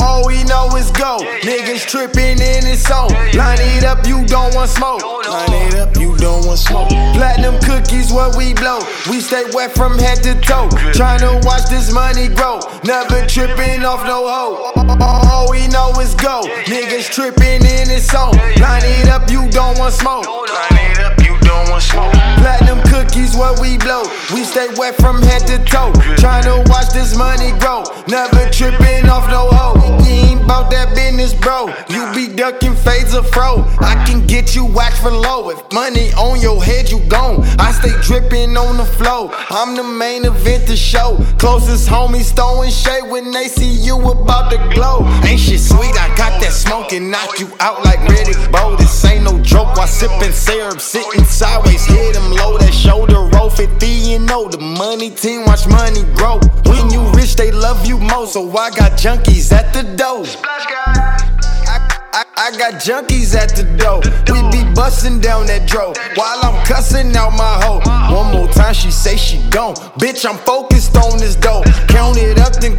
All we know is go. Niggas tripping in his song. Line it up, you don't want smoke. Line it up, you don't want smoke. Platinum cookies, what we blow. We stay wet from head to toe. Trying to watch this money grow. Never tripping off no hoe. All we know is go. Niggas tripping in his song. Line it up, you don't want smoke. Line it up, you don't want smoke. Platinum cookies, what we blow. We stay wet from head to toe. Trying to watch this money grow. Never tripping off no hoe. You ain't bout that business, bro. You be ducking fades of fro. I can get you whacked for low. If money on your head, you gone. I stay dripping on the flow. I'm the main event to show. Closest homies throwing shade when they see you about to glow. Ain't shit sweet, I got that smoke and knock you out like Riddick Bowe. This ain't no joke while sipping syrup, sitting sideways, hit him low. That shoulder roll 50, you oh, know the money team watch money grow. When you rich, they love you most. So I got junkies at the door. Splash guy. I, got junkies at the door. We be bustin' down that dro while I'm cussin' out my hoe. One more time, she say she gone. Bitch, I'm focused on this dough.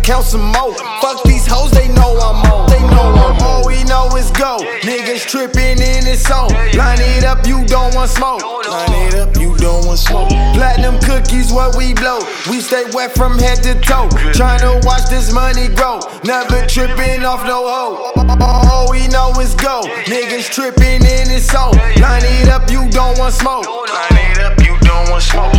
Count some more. Fuck these hoes, they know I'm on. They know I'm we know is go. Niggas trippin' in this song. Line it up, you don't want smoke. Line it up, you don't want smoke. Platinum cookies, what we blow. We stay wet from head to toe. Trying to watch this money grow. Never trippin' off no hoe. All we know is go. Niggas trippin' in this song. Line it up, you don't want smoke. Line it up, you don't want smoke.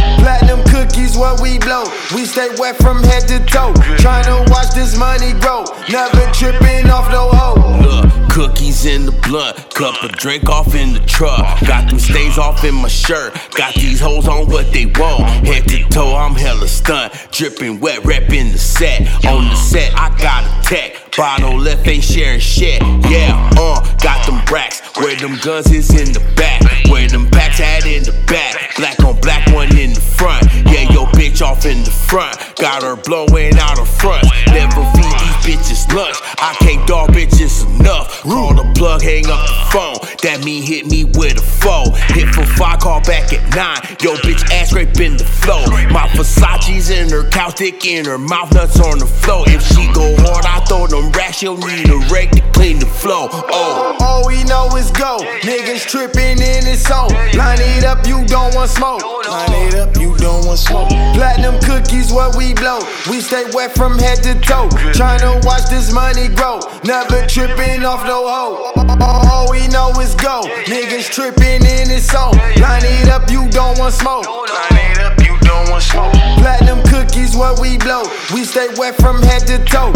Stay wet from head to toe. Trying to watch this money grow. Never trippin' off no hoe. Look, cookies in the blunt, cup of drink off in the truck. Got them stains off in my shirt. Got these hoes on what they want. Head to toe, I'm hella stunt. Dripping wet, reppin' the set. On the set, I got a tech. Bottle left, ain't sharing shit. Yeah, uh, got them racks. Where them guns is in the back. Off in the front. Got her blowing out her front. Never feed these bitches lunch. I can't dog bitches enough. Call the plug, hang up the phone. That mean hit me with a foe. Hit for five, call back at nine. Yo, bitch ass scraping the flow. My Versace's in her couch, dick in her mouth, nuts on the floor. If she go hard, I throw them racks. She'll need a rake to clean the flow. Oh. All we know is go. Niggas trippin' in this song. Line it up, you don't want smoke. Line it up, you don't smoke. Platinum cookies, what we blow. We stay wet from head to toe. Trying to watch this money grow. Never trippin' off no hoe. All we know is go. Niggas trippin' in this song. Line it up, you don't want smoke. Line it up, you don't want smoke. Platinum cookies, what we blow. We stay wet from head to toe.